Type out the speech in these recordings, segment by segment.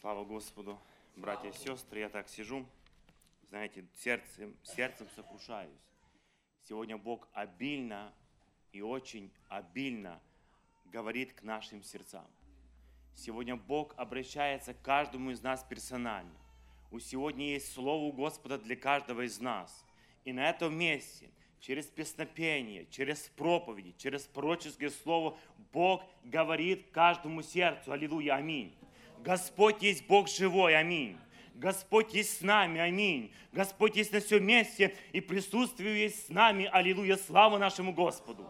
Слава Господу, братья и сестры, я так сижу, знаете, сердцем, сердцем сокрушаюсь. Сегодня Бог обильно и очень обильно говорит к нашим сердцам. Сегодня Бог обращается к каждому из нас персонально. У сегодня есть Слово у Господа для каждого из нас. И на этом месте, через песнопение, через проповеди, через пророческое слово, Бог говорит каждому сердцу. Аллилуйя, аминь. Господь есть Бог живой, аминь. Господь есть с нами, аминь. Господь есть на всем месте, и присутствие есть с нами, аллилуйя, слава нашему Господу.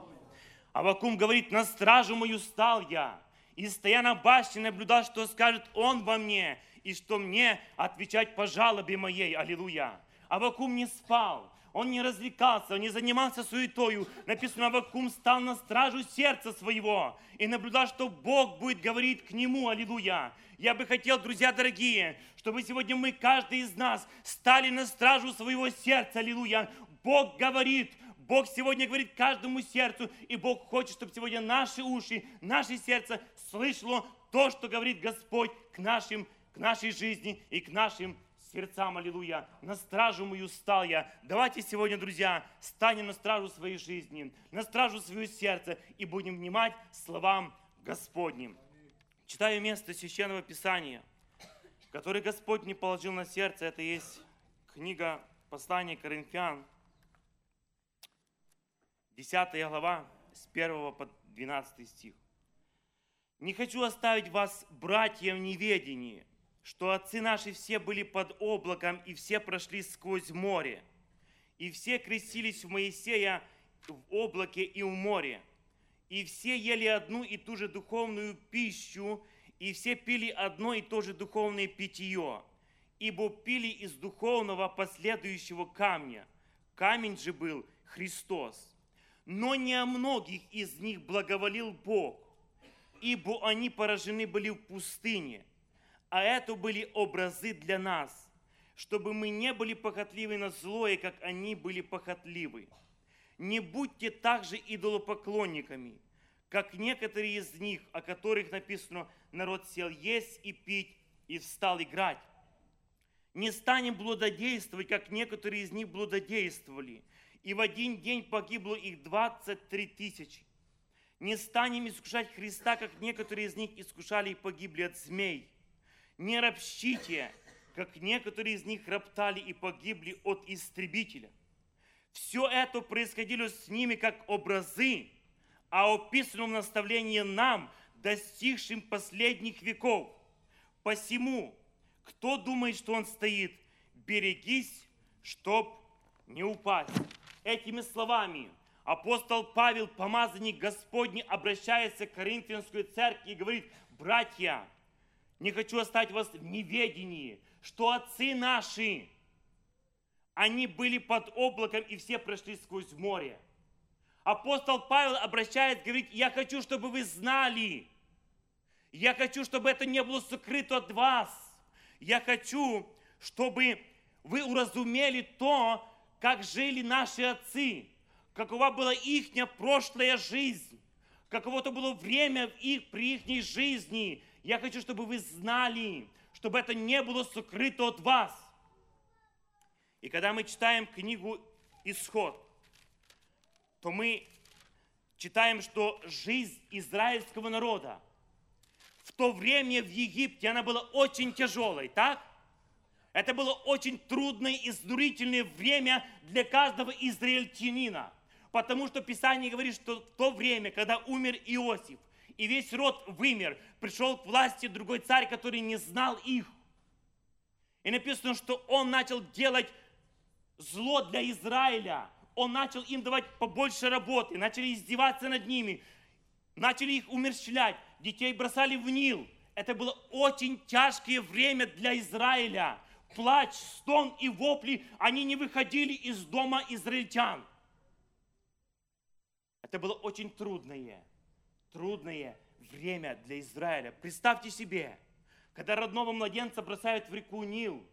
Авакум говорит, на стражу мою стал я, и стоя на башне наблюдал, что скажет он во мне, и что мне отвечать по жалобе моей, аллилуйя. Авакум не спал, он не развлекался, он не занимался суетою. Написано, Авакум стал на стражу сердца своего и наблюдал, что Бог будет говорить к нему, аллилуйя. Я бы хотел, друзья дорогие, чтобы сегодня мы, каждый из нас, стали на стражу своего сердца, аллилуйя. Бог говорит, Бог сегодня говорит каждому сердцу, и Бог хочет, чтобы сегодня наши уши, наше сердце слышало то, что говорит Господь к, нашим, к нашей жизни и к нашим сердцам, аллилуйя. На стражу мою стал я. Давайте сегодня, друзья, станем на стражу своей жизни, на стражу своего сердца и будем внимать словам Господним. Читаю место Священного Писания, которое Господь не положил на сердце. Это есть книга послания Коринфян, 10 глава, с 1 по 12 стих. «Не хочу оставить вас, братья, в неведении, что отцы наши все были под облаком, и все прошли сквозь море, и все крестились в Моисея в облаке и в море, и все ели одну и ту же духовную пищу, и все пили одно и то же духовное питье, ибо пили из духовного последующего камня. Камень же был Христос. Но не о многих из них благоволил Бог, ибо они поражены были в пустыне. А это были образы для нас, чтобы мы не были похотливы на злое, как они были похотливы. Не будьте также идолопоклонниками, как некоторые из них, о которых написано, народ сел есть и пить, и встал играть. Не станем блудодействовать, как некоторые из них блудодействовали, и в один день погибло их 23 тысячи. Не станем искушать Христа, как некоторые из них искушали и погибли от змей. Не ропщите, как некоторые из них роптали и погибли от истребителя. Все это происходило с ними как образы, а описано в наставлении нам, достигшим последних веков. Посему, кто думает, что он стоит, берегись, чтоб не упасть. Этими словами апостол Павел, помазанник Господний, обращается к Коринфянской церкви и говорит, братья, не хочу оставить вас в неведении, что отцы наши, они были под облаком и все прошли сквозь море. Апостол Павел обращается, говорит, я хочу, чтобы вы знали, я хочу, чтобы это не было сокрыто от вас. Я хочу, чтобы вы уразумели то, как жили наши отцы, какова была их прошлая жизнь, каково-то было время в их, при их жизни. Я хочу, чтобы вы знали, чтобы это не было сокрыто от вас. И когда мы читаем книгу «Исход», то мы читаем, что жизнь израильского народа в то время в Египте, она была очень тяжелой, так? Это было очень трудное и изнурительное время для каждого израильтянина. Потому что Писание говорит, что в то время, когда умер Иосиф, и весь род вымер, пришел к власти другой царь, который не знал их. И написано, что он начал делать зло для Израиля. Он начал им давать побольше работы, начали издеваться над ними, начали их умерщвлять, детей бросали в Нил. Это было очень тяжкое время для Израиля плач, стон и вопли, они не выходили из дома израильтян. Это было очень трудное, трудное время для Израиля. Представьте себе, когда родного младенца бросают в реку Нил.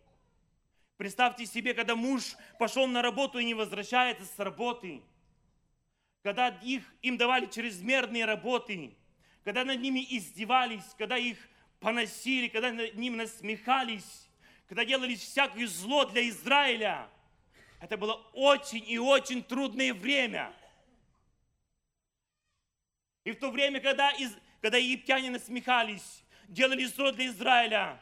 Представьте себе, когда муж пошел на работу и не возвращается с работы. Когда их, им давали чрезмерные работы. Когда над ними издевались, когда их поносили, когда над ним насмехались, когда делали всякое зло для Израиля. Это было очень и очень трудное время. И в то время, когда, из, когда египтяне насмехались, делали зло для Израиля,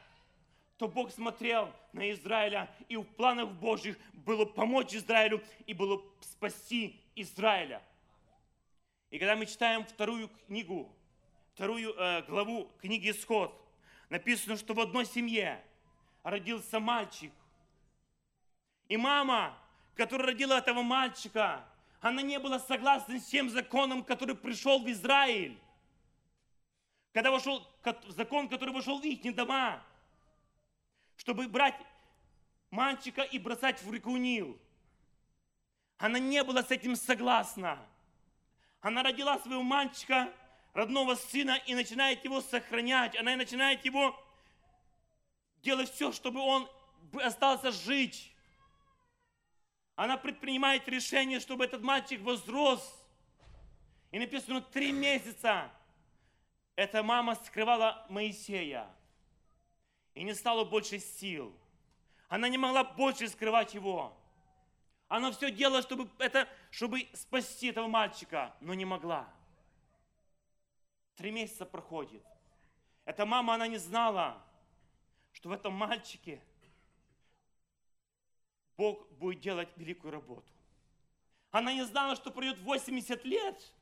то Бог смотрел на Израиля, и в планах Божьих было помочь Израилю и было спасти Израиля. И когда мы читаем вторую книгу, вторую э, главу книги Исход, написано, что в одной семье родился мальчик. И мама, которая родила этого мальчика, она не была согласна с тем законом, который пришел в Израиль. Когда вошел закон, который вошел в их дома, чтобы брать мальчика и бросать в реку Нил. Она не была с этим согласна. Она родила своего мальчика, родного сына, и начинает его сохранять. Она начинает его делать все, чтобы он остался жить. Она предпринимает решение, чтобы этот мальчик возрос. И написано, три месяца эта мама скрывала Моисея. И не стало больше сил. Она не могла больше скрывать его. Она все делала, чтобы, это, чтобы спасти этого мальчика, но не могла. Три месяца проходит. Эта мама, она не знала, что в этом мальчике Бог будет делать великую работу. Она не знала, что пройдет 80 лет,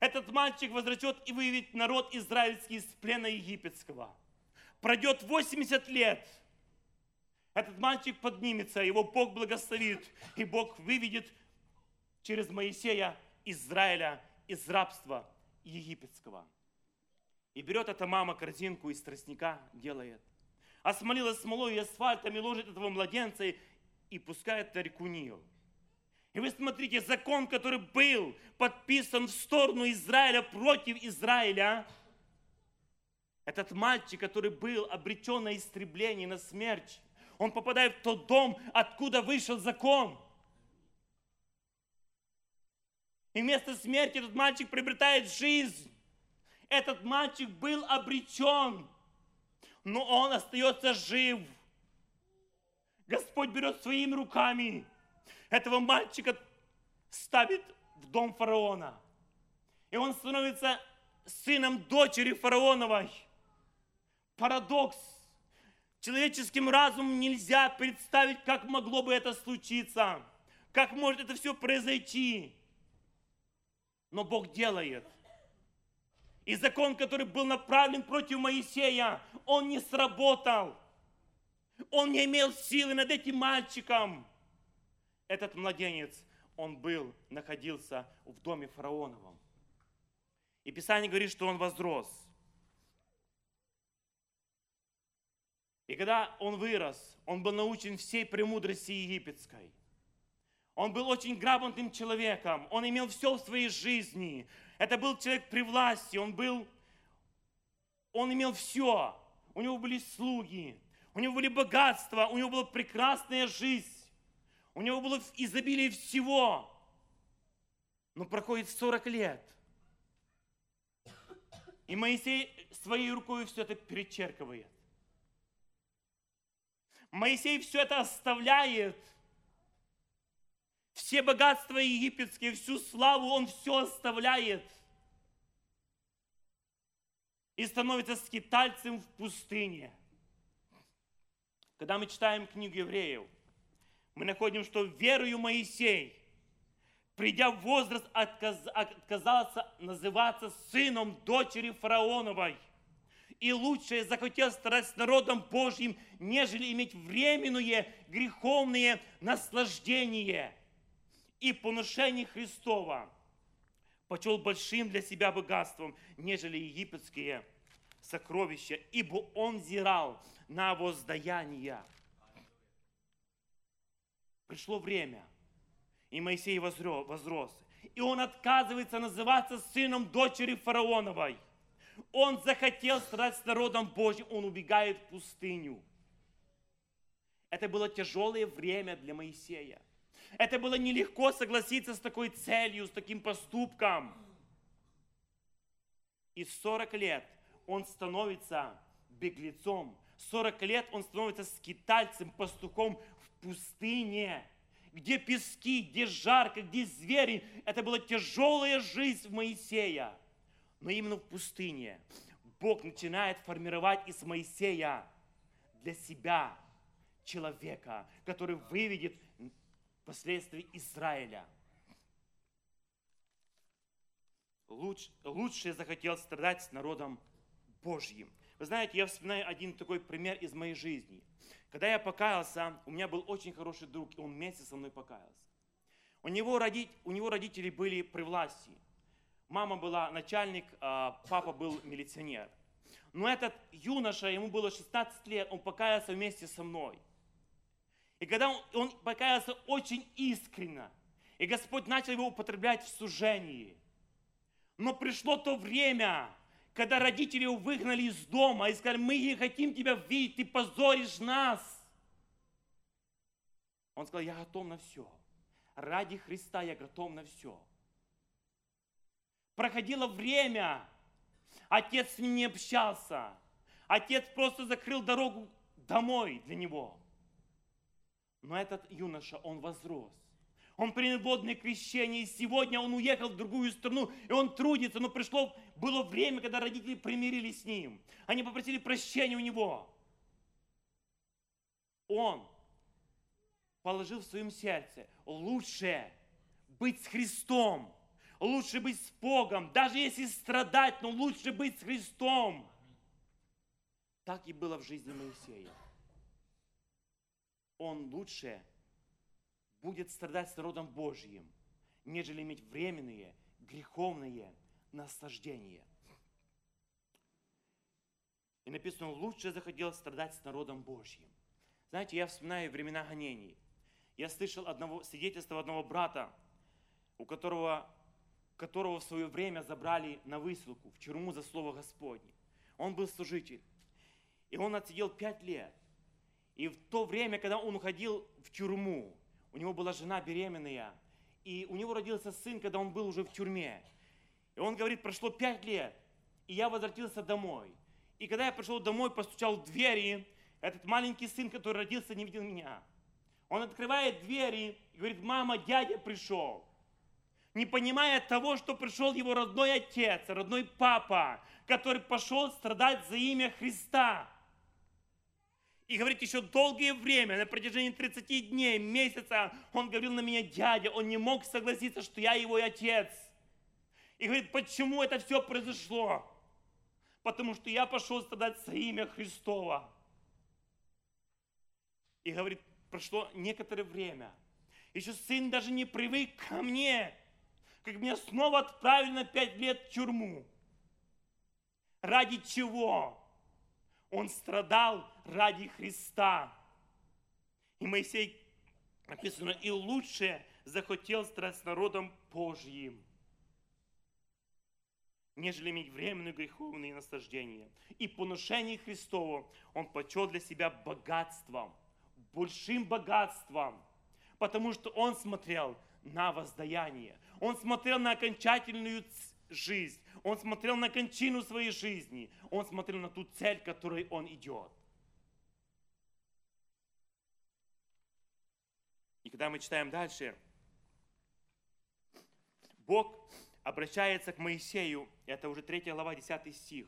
этот мальчик возвратит и выявит народ израильский из плена египетского. Пройдет 80 лет – этот мальчик поднимется, его Бог благословит, и Бог выведет через Моисея Израиля из рабства египетского. И берет эта мама корзинку из тростника, делает. Осмолила смолой и асфальтом и ложит этого младенца и пускает реку Нил. И вы смотрите, закон, который был подписан в сторону Израиля против Израиля, этот мальчик, который был обречен на истребление, на смерть, он попадает в тот дом, откуда вышел закон. И вместо смерти этот мальчик приобретает жизнь. Этот мальчик был обречен, но он остается жив. Господь берет своими руками этого мальчика, ставит в дом фараона. И он становится сыном дочери фараоновой. Парадокс – Человеческим разумом нельзя представить, как могло бы это случиться, как может это все произойти. Но Бог делает. И закон, который был направлен против Моисея, он не сработал. Он не имел силы над этим мальчиком. Этот младенец, он был, находился в доме фараоновом. И Писание говорит, что он возрос. И когда он вырос, он был научен всей премудрости египетской. Он был очень грамотным человеком, он имел все в своей жизни. Это был человек при власти, он был, он имел все. У него были слуги, у него были богатства, у него была прекрасная жизнь, у него было изобилие всего. Но проходит 40 лет. И Моисей своей рукой все это перечеркивает. Моисей все это оставляет. Все богатства египетские, всю славу он все оставляет. И становится скитальцем в пустыне. Когда мы читаем книгу евреев, мы находим, что верою Моисей, придя в возраст, отказался называться сыном дочери фараоновой – и лучшее захотел стать с народом Божьим, нежели иметь временное греховное наслаждение и поношение Христова. Почел большим для себя богатством, нежели египетские сокровища, ибо он зирал на воздаяние. Пришло время, и Моисей возрос, и он отказывается называться сыном дочери фараоновой – он захотел стать с народом Божьим, он убегает в пустыню. Это было тяжелое время для Моисея. Это было нелегко согласиться с такой целью, с таким поступком. И 40 лет он становится беглецом. 40 лет он становится скитальцем, пастухом в пустыне, где пески, где жарко, где звери. Это была тяжелая жизнь в Моисея. Но именно в пустыне Бог начинает формировать из Моисея для себя человека, который выведет впоследствии Израиля. Луч, лучше захотел страдать с народом Божьим. Вы знаете, я вспоминаю один такой пример из моей жизни. Когда я покаялся, у меня был очень хороший друг, и он вместе со мной покаялся. У него, родить, у него родители были при власти. Мама была начальник, а папа был милиционер. Но этот юноша, ему было 16 лет, он покаялся вместе со мной. И когда он, он покаялся очень искренно, и Господь начал его употреблять в сужении. Но пришло то время, когда родители его выгнали из дома и сказали, мы не хотим тебя видеть, ты позоришь нас. Он сказал, я готов на все. Ради Христа я готов на все. Проходило время, отец с ним не общался. Отец просто закрыл дорогу домой для него. Но этот юноша, он возрос. Он принял водное крещение, и сегодня он уехал в другую страну, и он трудится, но пришло, было время, когда родители примирились с ним. Они попросили прощения у него. Он положил в своем сердце, лучше быть с Христом, лучше быть с Богом, даже если страдать, но лучше быть с Христом. Так и было в жизни Моисея. Он лучше будет страдать с народом Божьим, нежели иметь временные, греховные наслаждения. И написано, лучше захотел страдать с народом Божьим. Знаете, я вспоминаю времена гонений. Я слышал одного, свидетельство одного брата, у которого, которого в свое время забрали на высылку, в тюрьму за слово Господне. Он был служитель. И он отсидел пять лет. И в то время, когда он уходил в тюрьму, у него была жена беременная, и у него родился сын, когда он был уже в тюрьме. И он говорит, прошло пять лет, и я возвратился домой. И когда я пришел домой, постучал в двери, этот маленький сын, который родился, не видел меня. Он открывает двери и говорит, мама, дядя пришел. Не понимая того, что пришел его родной отец, родной папа, который пошел страдать за имя Христа. И говорит, еще долгое время, на протяжении 30 дней, месяца, он говорил на меня, дядя, он не мог согласиться, что я его отец. И говорит, почему это все произошло? Потому что я пошел страдать за имя Христова. И говорит, прошло некоторое время. Еще сын даже не привык ко мне, как меня снова отправили на пять лет в тюрьму. Ради чего? Он страдал ради Христа. И Моисей, написано, и лучше захотел страдать с народом Божьим, нежели иметь временные греховные наслаждения. И поношение Христово он почел для себя богатством, большим богатством, потому что он смотрел на воздаяние. Он смотрел на окончательную жизнь. Он смотрел на кончину своей жизни. Он смотрел на ту цель, к которой он идет. Когда мы читаем дальше, Бог обращается к Моисею, это уже 3 глава, 10 стих.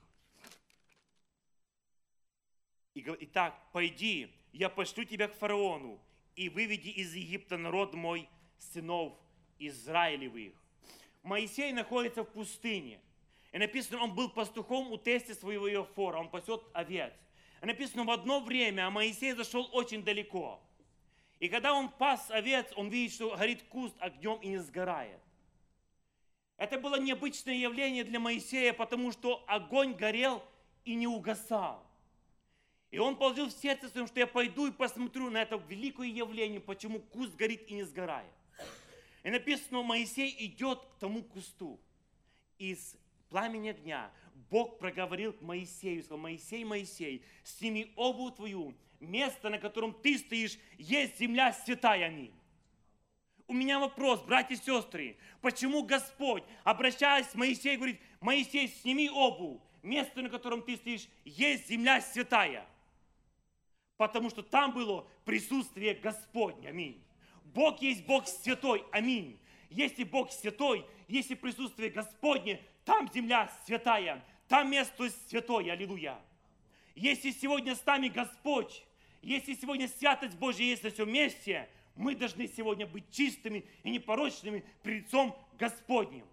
И говорит, итак, пойди, я пошлю тебя к фараону, и выведи из Египта народ мой, сынов Израилевых. Моисей находится в пустыне. И написано, он был пастухом у тестя своего Иофора, он пасет овец. И написано, в одно время Моисей зашел очень далеко. И когда он пас овец, он видит, что горит куст огнем и не сгорает. Это было необычное явление для Моисея, потому что огонь горел и не угасал. И он положил в сердце своем, что я пойду и посмотрю на это великое явление, почему куст горит и не сгорает. И написано, Моисей идет к тому кусту. Из пламени огня Бог проговорил к Моисею, сказал, Моисей, Моисей, сними обувь твою, место, на котором ты стоишь, есть земля святая. Аминь. У меня вопрос, братья и сестры, почему Господь, обращаясь к Моисею, говорит, Моисей, сними обувь, место, на котором ты стоишь, есть земля святая. Потому что там было присутствие Господне. Аминь. Бог есть Бог святой. Аминь. Если Бог святой, если присутствие Господне, там земля святая, там место святое. Аллилуйя. Если сегодня с нами Господь, если сегодня святость Божья есть на всем месте, мы должны сегодня быть чистыми и непорочными пред лицом Господним.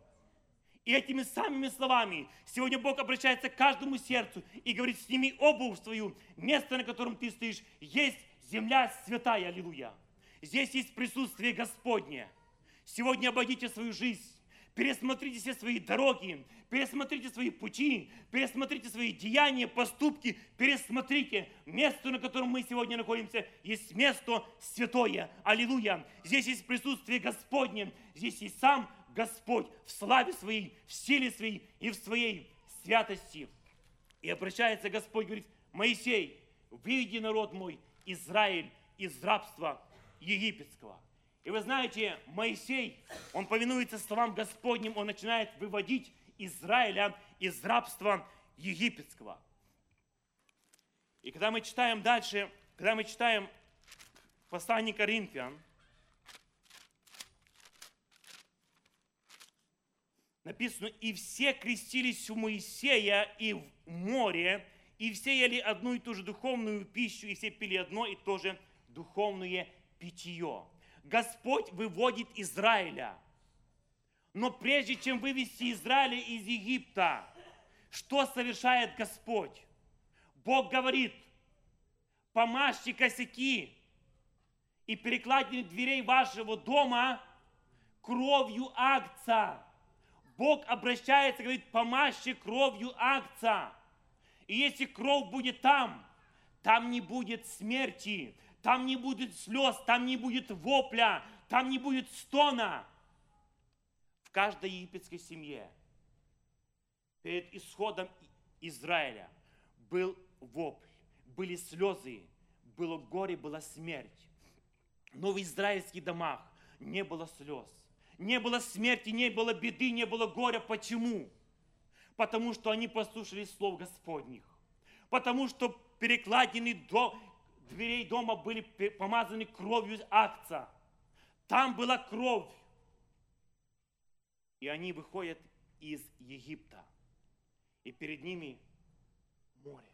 И этими самыми словами сегодня Бог обращается к каждому сердцу и говорит, сними обувь свою, место, на котором ты стоишь, есть земля святая, аллилуйя. Здесь есть присутствие Господне. Сегодня обойдите свою жизнь, пересмотрите все свои дороги, пересмотрите свои пути, пересмотрите свои деяния, поступки, пересмотрите место, на котором мы сегодня находимся, есть место святое. Аллилуйя. Здесь есть присутствие Господне, здесь есть сам Господь в славе своей, в силе своей и в своей святости. И обращается Господь, говорит, Моисей, выведи народ мой, Израиль, из рабства египетского. И вы знаете, Моисей, он повинуется словам Господним, он начинает выводить Израиля из рабства египетского. И когда мы читаем дальше, когда мы читаем послание Коринфян, написано, и все крестились у Моисея и в море, и все ели одну и ту же духовную пищу, и все пили одно и то же духовное питье. Господь выводит Израиля. Но прежде чем вывести Израиля из Египта, что совершает Господь? Бог говорит, помажьте косяки и перекладины дверей вашего дома кровью акца Бог обращается, говорит, помажьте кровью акца. И если кровь будет там, там не будет смерти, там не будет слез, там не будет вопля, там не будет стона. В каждой египетской семье перед исходом Израиля был вопль, были слезы, было горе, была смерть. Но в израильских домах не было слез не было смерти, не было беды, не было горя. Почему? Потому что они послушали слов Господних. Потому что перекладины до дверей дома были помазаны кровью акца. Там была кровь. И они выходят из Египта. И перед ними море.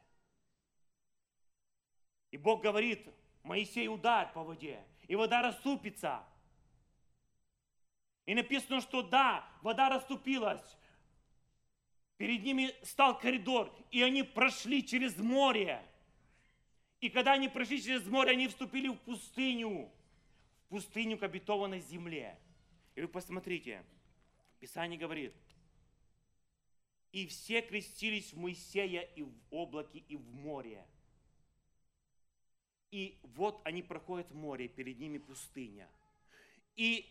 И Бог говорит, Моисей ударь по воде, и вода расступится. И написано, что да, вода расступилась. Перед ними стал коридор, и они прошли через море. И когда они прошли через море, они вступили в пустыню, в пустыню к обетованной земле. И вы посмотрите, Писание говорит, и все крестились в Моисея и в облаке, и в море. И вот они проходят море, перед ними пустыня. И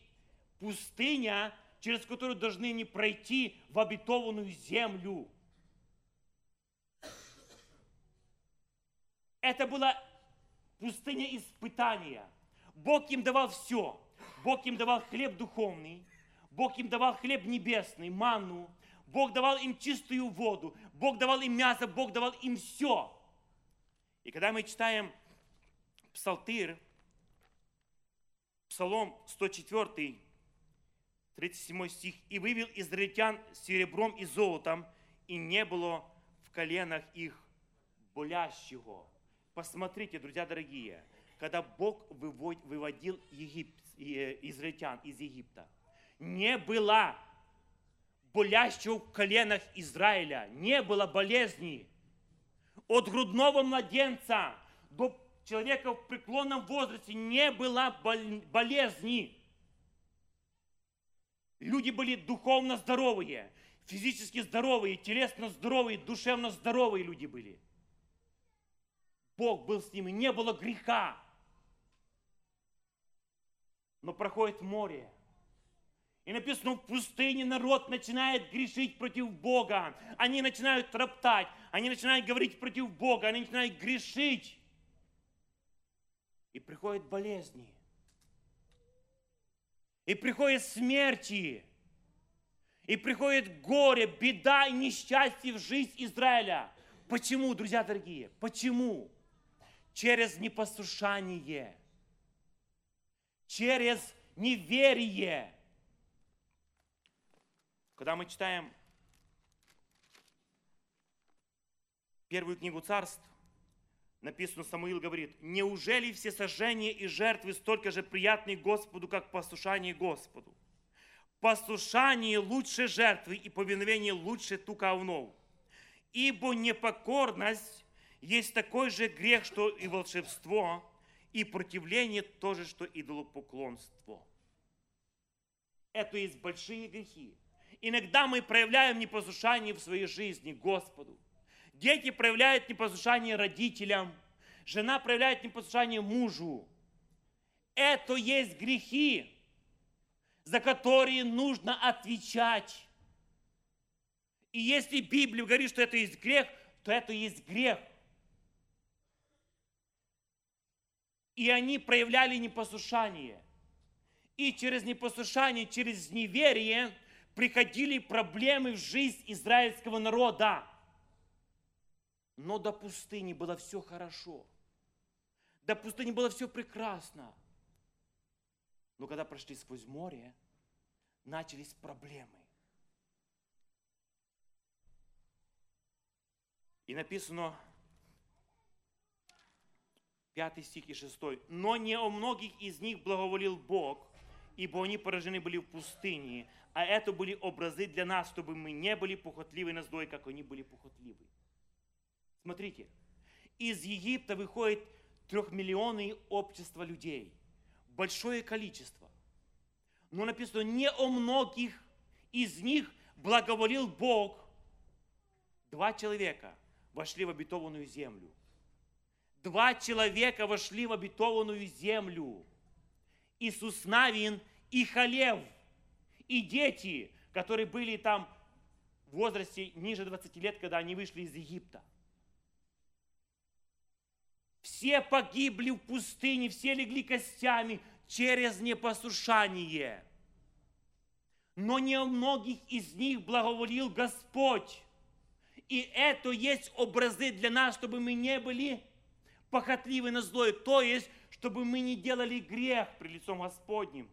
пустыня, через которую должны они пройти в обетованную землю. Это была пустыня испытания. Бог им давал все. Бог им давал хлеб духовный, Бог им давал хлеб небесный, манну, Бог давал им чистую воду, Бог давал им мясо, Бог давал им все. И когда мы читаем Псалтырь, Псалом 104, 37 стих, «И вывел израильтян серебром и золотом, и не было в коленах их болящего». Посмотрите, друзья дорогие, когда Бог выводил Египт, э, израильтян из Египта, не было болящего в коленах Израиля, не было болезни. От грудного младенца до человека в преклонном возрасте не было болезни. Люди были духовно здоровые, физически здоровые, телесно здоровые, душевно здоровые люди были. Бог был с ними, не было греха. Но проходит море. И написано, в пустыне народ начинает грешить против Бога. Они начинают роптать, они начинают говорить против Бога, они начинают грешить. И приходят болезни и приходят смерти. И приходит горе, беда и несчастье в жизнь Израиля. Почему, друзья дорогие? Почему? Через непослушание, через неверие. Когда мы читаем первую книгу царств, написано, Самуил говорит, «Неужели все сожжения и жертвы столько же приятны Господу, как послушание Господу? Послушание лучше жертвы и повиновение лучше тука овнов. Ибо непокорность есть такой же грех, что и волшебство, и противление тоже, что идолопоклонство. Это есть большие грехи. Иногда мы проявляем непослушание в своей жизни Господу. Дети проявляют непослушание родителям, жена проявляет непослушание мужу. Это есть грехи, за которые нужно отвечать. И если Библия говорит, что это есть грех, то это есть грех. И они проявляли непослушание. И через непослушание, через неверие приходили проблемы в жизнь израильского народа. Но до пустыни было все хорошо. До пустыни было все прекрасно. Но когда прошли сквозь море, начались проблемы. И написано, 5 стих и 6. «Но не о многих из них благоволил Бог, ибо они поражены были в пустыне, а это были образы для нас, чтобы мы не были похотливы на злой, как они были похотливы». Смотрите, из Египта выходит трехмиллионное общество людей, большое количество. Но написано, не о многих из них благоволил Бог. Два человека вошли в обетованную землю. Два человека вошли в обетованную землю. Иисус Навин и Халев, и дети, которые были там в возрасте ниже 20 лет, когда они вышли из Египта – все погибли в пустыне, все легли костями через непослушание. Но не многих из них благоволил Господь. И это есть образы для нас, чтобы мы не были похотливы на злое. То есть, чтобы мы не делали грех при лицом Господним.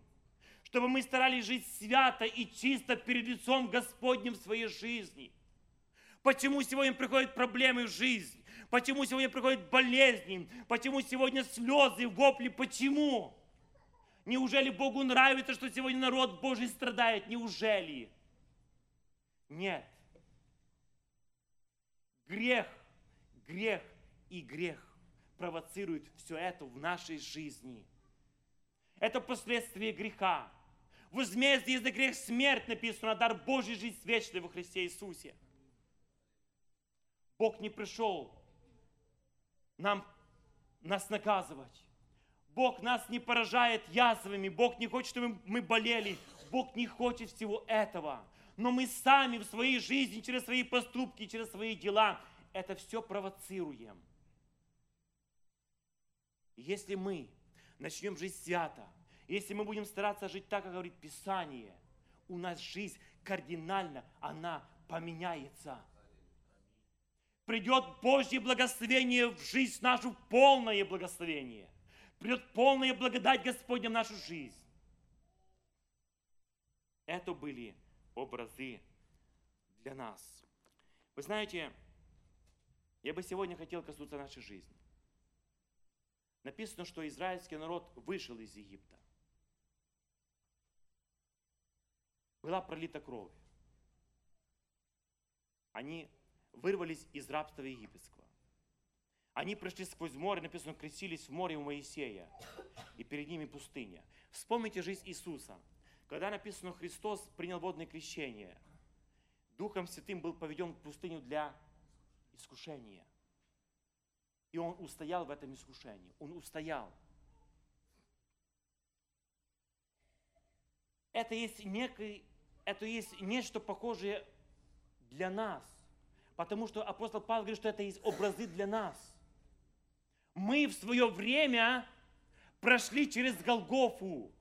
Чтобы мы старались жить свято и чисто перед лицом Господним в своей жизни. Почему сегодня приходят проблемы в жизнь? Почему сегодня приходят болезни? Почему сегодня слезы, вопли? Почему? Неужели Богу нравится, что сегодня народ Божий страдает? Неужели? Нет. Грех, грех и грех провоцируют все это в нашей жизни. Это последствия греха. Возмездие за грех смерть написано, дар Божий жизнь вечная во Христе Иисусе. Бог не пришел нам, нас наказывать. Бог нас не поражает язвами, Бог не хочет, чтобы мы болели, Бог не хочет всего этого. Но мы сами в своей жизни, через свои поступки, через свои дела, это все провоцируем. Если мы начнем жить свято, если мы будем стараться жить так, как говорит Писание, у нас жизнь кардинально, она поменяется – придет Божье благословение в жизнь нашу, полное благословение. Придет полная благодать Господня в нашу жизнь. Это были образы для нас. Вы знаете, я бы сегодня хотел коснуться нашей жизни. Написано, что израильский народ вышел из Египта. Была пролита кровь. Они вырвались из рабства египетского. Они прошли сквозь море, написано, крестились в море у Моисея, и перед ними пустыня. Вспомните жизнь Иисуса. Когда написано, Христос принял водное крещение, Духом Святым был поведен в пустыню для искушения. И он устоял в этом искушении. Он устоял. Это есть, некий, это есть нечто похожее для нас. Потому что апостол Павел говорит, что это есть образы для нас. Мы в свое время прошли через Голгофу.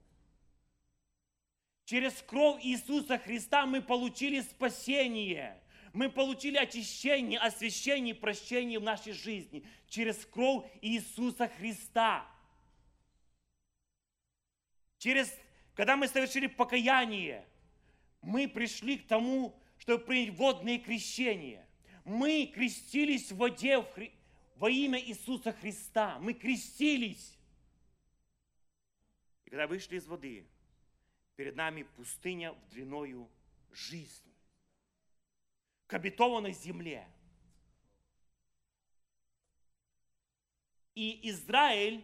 Через кровь Иисуса Христа мы получили спасение. Мы получили очищение, освящение, прощение в нашей жизни через кровь Иисуса Христа. Через, когда мы совершили покаяние, мы пришли к тому, чтобы принять водное крещение. Мы крестились в воде в Хри... во имя Иисуса Христа. Мы крестились. И когда вышли из воды, перед нами пустыня в длиною жизни. К обетованной земле. И Израиль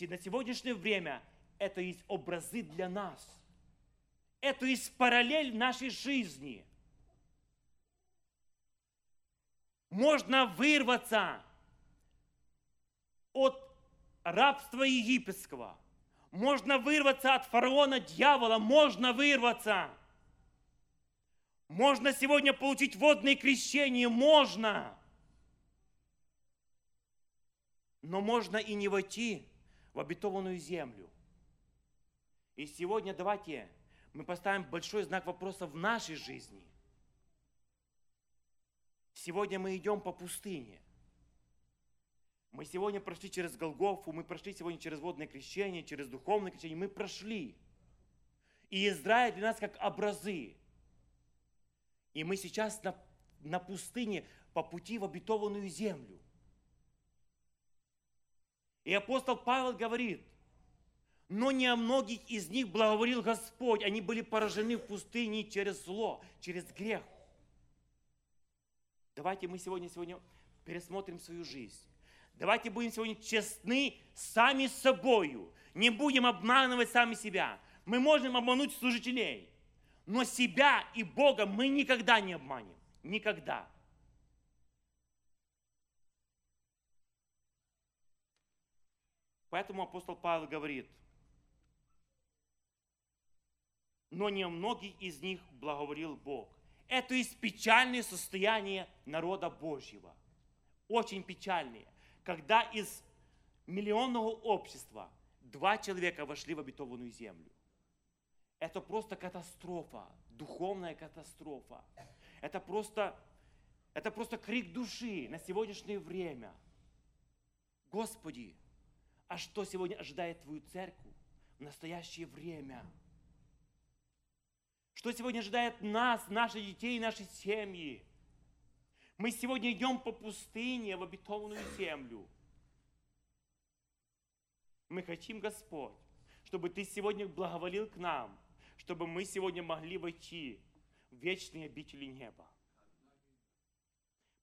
на сегодняшнее время это есть образы для нас. Это есть параллель нашей жизни. Можно вырваться от рабства египетского. Можно вырваться от фараона дьявола. Можно вырваться. Можно сегодня получить водное крещение. Можно. Но можно и не войти в обетованную землю. И сегодня давайте мы поставим большой знак вопроса в нашей жизни. Сегодня мы идем по пустыне. Мы сегодня прошли через Голгофу, мы прошли сегодня через водное крещение, через духовное крещение. Мы прошли. И Израиль для нас как образы. И мы сейчас на, на пустыне по пути в обетованную землю. И апостол Павел говорит, но не о многих из них благоволил Господь. Они были поражены в пустыне через зло, через грех. Давайте мы сегодня, сегодня пересмотрим свою жизнь. Давайте будем сегодня честны сами с собою. Не будем обманывать сами себя. Мы можем обмануть служителей, но себя и Бога мы никогда не обманем. Никогда. Поэтому апостол Павел говорит, но не многих из них благоволил Бог. Это есть печальное состояние народа Божьего. Очень печальное. Когда из миллионного общества два человека вошли в обетованную землю. Это просто катастрофа, духовная катастрофа. Это просто, это просто крик души на сегодняшнее время. Господи, а что сегодня ожидает Твою церковь в настоящее время? Что сегодня ожидает нас, наших детей, наши семьи? Мы сегодня идем по пустыне в обетованную землю. Мы хотим, Господь, чтобы Ты сегодня благоволил к нам, чтобы мы сегодня могли войти в вечные обители неба.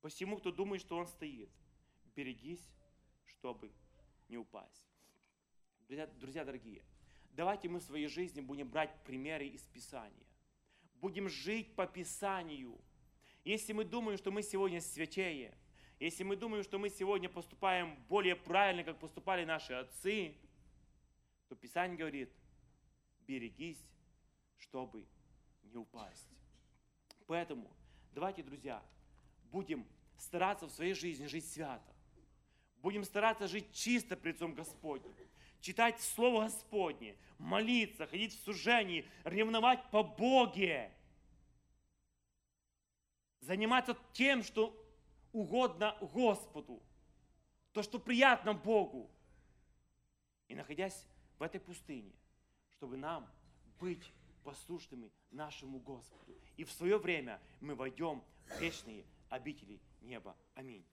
Посему, кто думает, что он стоит, берегись, чтобы не упасть. Друзья, друзья дорогие, давайте мы в своей жизни будем брать примеры из Писания. Будем жить по Писанию. Если мы думаем, что мы сегодня святее, если мы думаем, что мы сегодня поступаем более правильно, как поступали наши отцы, то Писание говорит, берегись, чтобы не упасть. Поэтому давайте, друзья, будем стараться в своей жизни жить свято. Будем стараться жить чисто пред лицом Господним. Читать Слово Господне, молиться, ходить в сужении, ревновать по Боге. Заниматься тем, что угодно Господу. То, что приятно Богу. И находясь в этой пустыне, чтобы нам быть послушными нашему Господу. И в свое время мы войдем в вечные обители неба. Аминь.